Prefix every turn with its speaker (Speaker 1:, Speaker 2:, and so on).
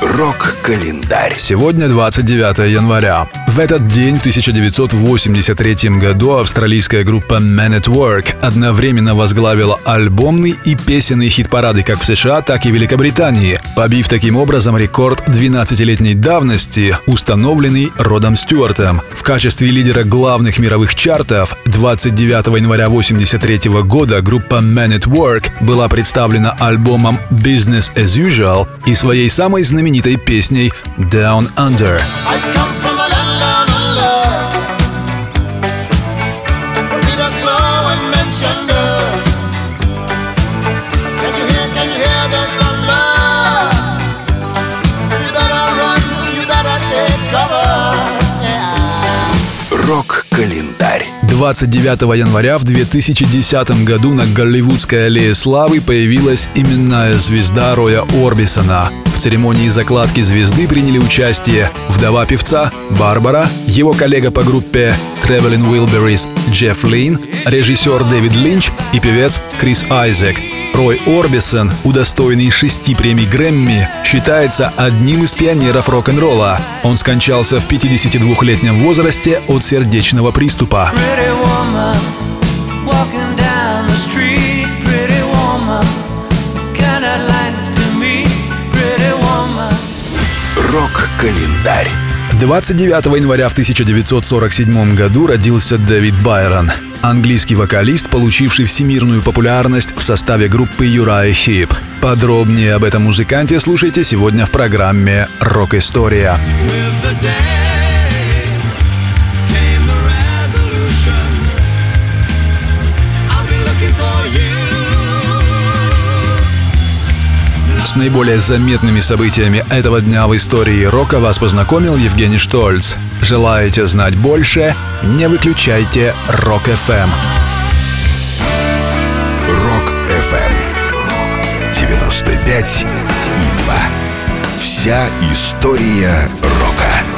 Speaker 1: Рок-календарь.
Speaker 2: Сегодня 29 января. В этот день, в 1983 году, австралийская группа Man at Work одновременно возглавила альбомный и песенный хит-парады как в США, так и Великобритании, побив таким образом рекорд 12-летней давности, установленный Родом Стюартом. В качестве лидера главных мировых чартов 29 января 1983 года группа Man at Work была представлена альбомом Business as Usual и своей самой знаменитой песней Down Under.
Speaker 1: Рок-календарь.
Speaker 2: 29 января в 2010 году на Голливудской аллее славы появилась именная звезда Роя Орбисона. В церемонии закладки звезды приняли участие вдова певца Барбара, его коллега по группе Traveling Wilburys Джефф Лин, режиссер Дэвид Линч и певец Крис Айзек. Рой Орбисон, удостоенный шести премий Грэмми, считается одним из пионеров рок-н-ролла. Он скончался в 52-летнем возрасте от сердечного приступа.
Speaker 1: Рок-календарь.
Speaker 2: 29 января в 1947 году родился Дэвид Байрон, английский вокалист, получивший всемирную популярность в составе группы Юрай Хип. Подробнее об этом музыканте слушайте сегодня в программе «Рок-история». С наиболее заметными событиями этого дня в истории рока вас познакомил Евгений Штольц. Желаете знать больше? Не выключайте Рок-ФМ.
Speaker 1: Рок-ФМ. 95 и 2. Вся история рока.